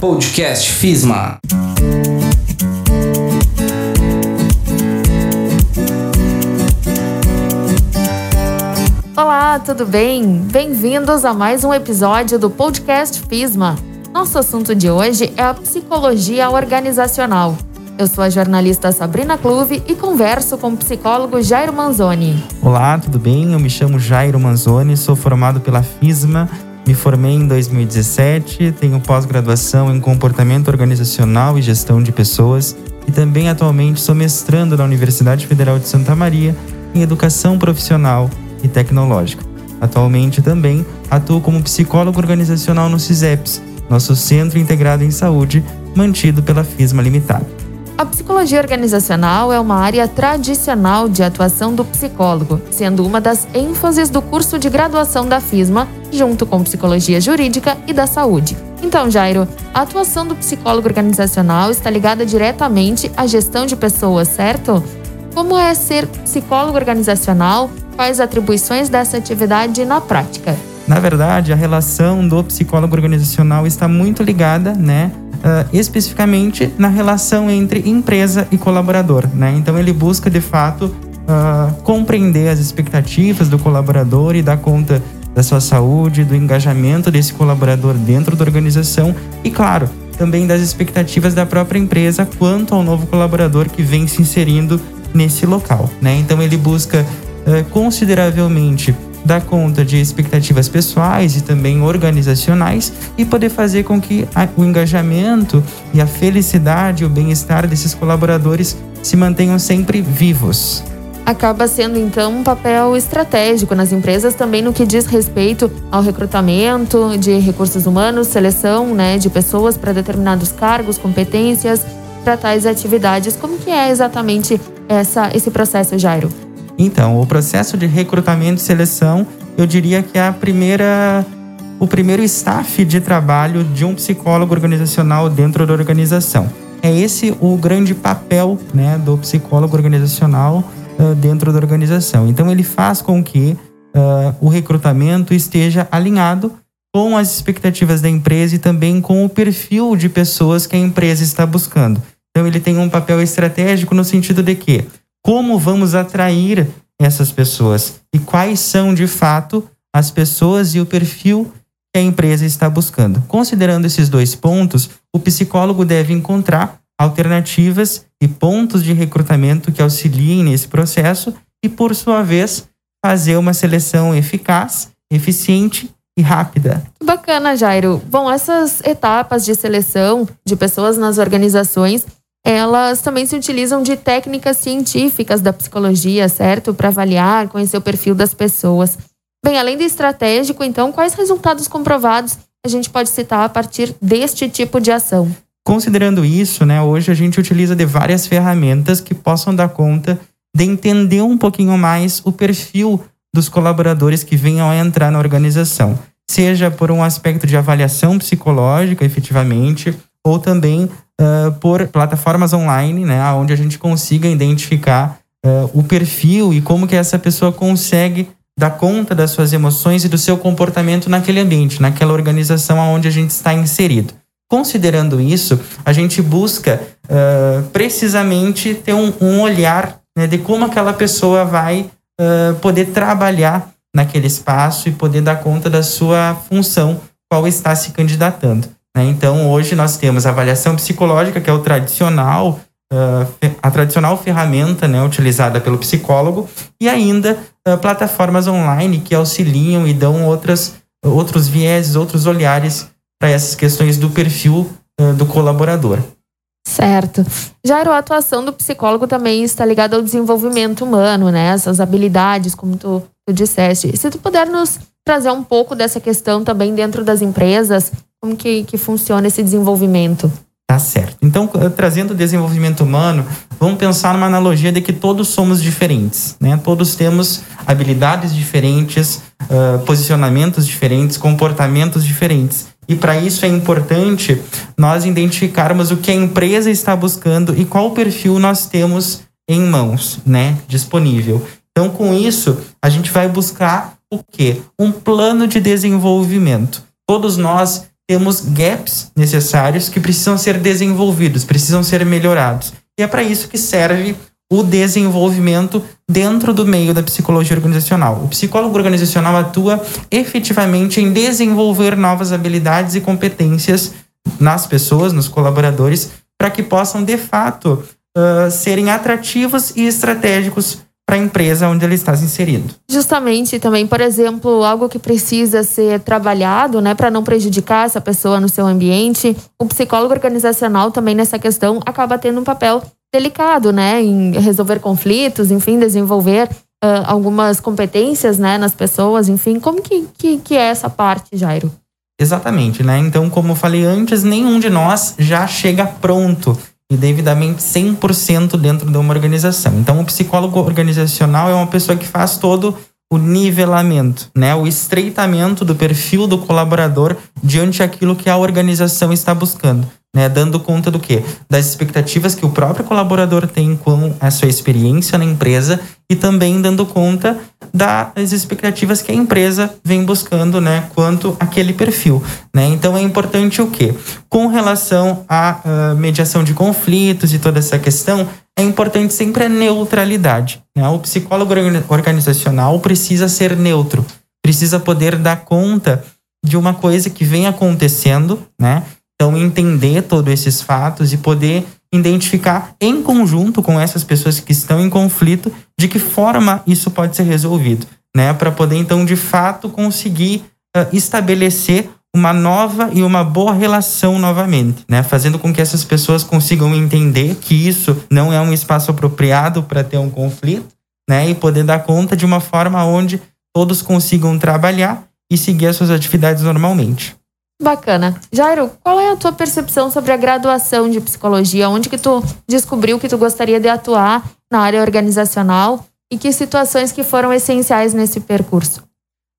Podcast FISMA. Olá, tudo bem? Bem-vindos a mais um episódio do Podcast FISMA. Nosso assunto de hoje é a psicologia organizacional. Eu sou a jornalista Sabrina Clube e converso com o psicólogo Jairo Manzoni. Olá, tudo bem? Eu me chamo Jairo Manzoni, sou formado pela FISMA, me formei em 2017, tenho pós-graduação em comportamento organizacional e gestão de pessoas e também atualmente sou mestrando na Universidade Federal de Santa Maria em educação profissional e tecnológica. Atualmente também atuo como psicólogo organizacional no CISEPS, nosso Centro Integrado em Saúde, mantido pela FISMA Limitada. A psicologia organizacional é uma área tradicional de atuação do psicólogo, sendo uma das ênfases do curso de graduação da FISMA, junto com psicologia jurídica e da saúde. Então, Jairo, a atuação do psicólogo organizacional está ligada diretamente à gestão de pessoas, certo? Como é ser psicólogo organizacional? Quais atribuições dessa atividade na prática? Na verdade, a relação do psicólogo organizacional está muito ligada, né, uh, especificamente na relação entre empresa e colaborador. Né? Então, ele busca, de fato, uh, compreender as expectativas do colaborador e dar conta da sua saúde, do engajamento desse colaborador dentro da organização e, claro, também das expectativas da própria empresa quanto ao novo colaborador que vem se inserindo nesse local. Né? Então, ele busca uh, consideravelmente dar conta de expectativas pessoais e também organizacionais e poder fazer com que o engajamento e a felicidade o bem-estar desses colaboradores se mantenham sempre vivos. Acaba sendo então um papel estratégico nas empresas também no que diz respeito ao recrutamento de recursos humanos, seleção né, de pessoas para determinados cargos, competências, para tais atividades. Como que é exatamente essa, esse processo, Jairo? Então, o processo de recrutamento e seleção, eu diria que é a primeira o primeiro staff de trabalho de um psicólogo organizacional dentro da organização. É esse o grande papel né, do psicólogo organizacional uh, dentro da organização. Então, ele faz com que uh, o recrutamento esteja alinhado com as expectativas da empresa e também com o perfil de pessoas que a empresa está buscando. Então, ele tem um papel estratégico no sentido de que como vamos atrair essas pessoas e quais são de fato as pessoas e o perfil que a empresa está buscando. Considerando esses dois pontos, o psicólogo deve encontrar alternativas e pontos de recrutamento que auxiliem nesse processo e, por sua vez, fazer uma seleção eficaz, eficiente e rápida. Bacana, Jairo. Bom, essas etapas de seleção de pessoas nas organizações elas também se utilizam de técnicas científicas da psicologia, certo? Para avaliar, conhecer o perfil das pessoas. Bem, além do estratégico, então, quais resultados comprovados a gente pode citar a partir deste tipo de ação? Considerando isso, né, hoje a gente utiliza de várias ferramentas que possam dar conta de entender um pouquinho mais o perfil dos colaboradores que venham a entrar na organização, seja por um aspecto de avaliação psicológica, efetivamente, ou também uh, por plataformas online, né, onde a gente consiga identificar uh, o perfil e como que essa pessoa consegue dar conta das suas emoções e do seu comportamento naquele ambiente, naquela organização onde a gente está inserido. Considerando isso, a gente busca uh, precisamente ter um, um olhar né, de como aquela pessoa vai poder trabalhar naquele espaço e poder dar conta da sua função, qual está se candidatando. Né? Então, hoje nós temos a avaliação psicológica, que é o tradicional, uh, a tradicional ferramenta né, utilizada pelo psicólogo, e ainda uh, plataformas online que auxiliam e dão outras, outros vieses, outros olhares para essas questões do perfil uh, do colaborador. Certo. Jairo, a atuação do psicólogo também está ligada ao desenvolvimento humano, né? Essas habilidades, como tu, tu disseste. Se tu puder nos trazer um pouco dessa questão também dentro das empresas, como que, que funciona esse desenvolvimento? Tá certo. Então, trazendo o desenvolvimento humano, vamos pensar numa analogia de que todos somos diferentes, né? Todos temos habilidades diferentes, uh, posicionamentos diferentes, comportamentos diferentes. E para isso é importante nós identificarmos o que a empresa está buscando e qual perfil nós temos em mãos, né, disponível. Então, com isso, a gente vai buscar o quê? Um plano de desenvolvimento. Todos nós temos gaps necessários que precisam ser desenvolvidos, precisam ser melhorados. E é para isso que serve o desenvolvimento dentro do meio da psicologia organizacional. O psicólogo organizacional atua efetivamente em desenvolver novas habilidades e competências nas pessoas, nos colaboradores, para que possam, de fato, uh, serem atrativos e estratégicos para a empresa onde ele está inserido. Justamente também, por exemplo, algo que precisa ser trabalhado, né, para não prejudicar essa pessoa no seu ambiente, o psicólogo organizacional também nessa questão acaba tendo um papel delicado, né, em resolver conflitos, enfim, desenvolver uh, algumas competências, né, nas pessoas, enfim, como que, que, que é essa parte, Jairo? Exatamente, né? Então, como eu falei antes, nenhum de nós já chega pronto e devidamente 100% dentro de uma organização. Então, o psicólogo organizacional é uma pessoa que faz todo o nivelamento, né? o estreitamento do perfil do colaborador diante daquilo que a organização está buscando né, dando conta do quê? Das expectativas que o próprio colaborador tem com a sua experiência na empresa e também dando conta das expectativas que a empresa vem buscando, né, quanto aquele perfil, né? Então é importante o quê? Com relação à uh, mediação de conflitos e toda essa questão, é importante sempre a neutralidade. Né? O psicólogo organizacional precisa ser neutro, precisa poder dar conta de uma coisa que vem acontecendo, né? Então, entender todos esses fatos e poder identificar em conjunto com essas pessoas que estão em conflito de que forma isso pode ser resolvido, né? Para poder, então, de fato, conseguir uh, estabelecer uma nova e uma boa relação novamente, né? Fazendo com que essas pessoas consigam entender que isso não é um espaço apropriado para ter um conflito, né? E poder dar conta de uma forma onde todos consigam trabalhar e seguir as suas atividades normalmente. Bacana. Jairo, qual é a tua percepção sobre a graduação de psicologia? Onde que tu descobriu que tu gostaria de atuar na área organizacional e que situações que foram essenciais nesse percurso?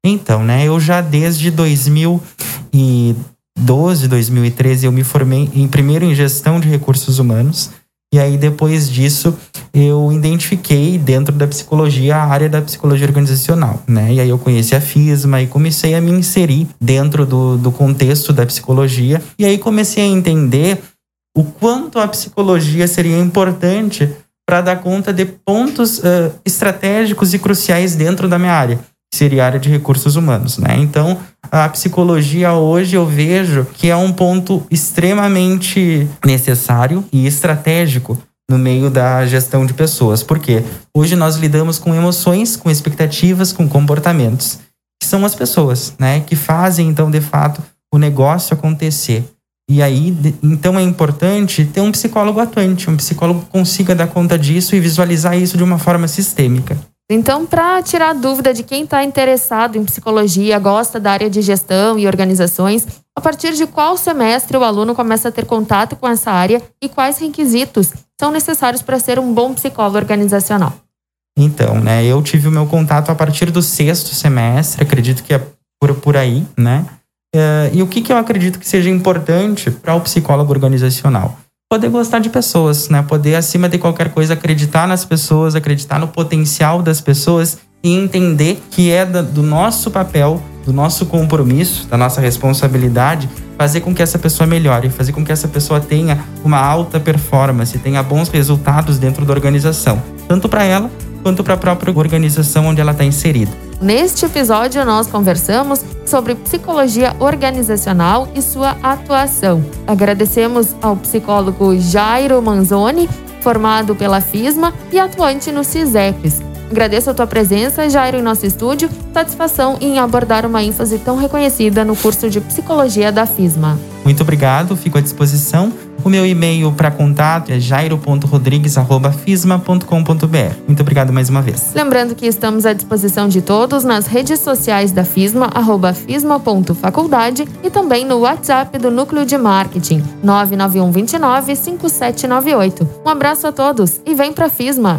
Então, né, eu já desde 2012, 2013 eu me formei em primeiro em gestão de recursos humanos e aí, depois disso, eu identifiquei dentro da psicologia a área da psicologia organizacional, né? E aí eu conheci a FISMA e comecei a me inserir dentro do, do contexto da psicologia. E aí comecei a entender o quanto a psicologia seria importante para dar conta de pontos uh, estratégicos e cruciais dentro da minha área seria a área de recursos humanos, né? Então, a psicologia hoje eu vejo que é um ponto extremamente necessário e estratégico no meio da gestão de pessoas. Porque hoje nós lidamos com emoções, com expectativas, com comportamentos, que são as pessoas, né, que fazem então de fato o negócio acontecer. E aí, então é importante ter um psicólogo atuante, um psicólogo que consiga dar conta disso e visualizar isso de uma forma sistêmica. Então, para tirar a dúvida de quem está interessado em psicologia, gosta da área de gestão e organizações, a partir de qual semestre o aluno começa a ter contato com essa área e quais requisitos são necessários para ser um bom psicólogo organizacional? Então, né, eu tive o meu contato a partir do sexto semestre, acredito que é por, por aí, né? Uh, e o que, que eu acredito que seja importante para o psicólogo organizacional? Poder gostar de pessoas, né? Poder, acima de qualquer coisa, acreditar nas pessoas, acreditar no potencial das pessoas e entender que é do nosso papel, do nosso compromisso, da nossa responsabilidade, fazer com que essa pessoa melhore, fazer com que essa pessoa tenha uma alta performance, tenha bons resultados dentro da organização, tanto para ela quanto para a própria organização onde ela está inserida. Neste episódio, nós conversamos sobre psicologia organizacional e sua atuação. Agradecemos ao psicólogo Jairo Manzoni, formado pela FISMA e atuante no CISEPS. Agradeço a tua presença, Jairo, em nosso estúdio. Satisfação em abordar uma ênfase tão reconhecida no curso de psicologia da FISMA. Muito obrigado, fico à disposição. O meu e-mail para contato é jairo.rodrigues.fisma.com.br. Muito obrigado mais uma vez. Lembrando que estamos à disposição de todos nas redes sociais da FISMA, arroba fisma.faculdade e também no WhatsApp do Núcleo de Marketing, 991 29 5798. Um abraço a todos e vem para FISMA!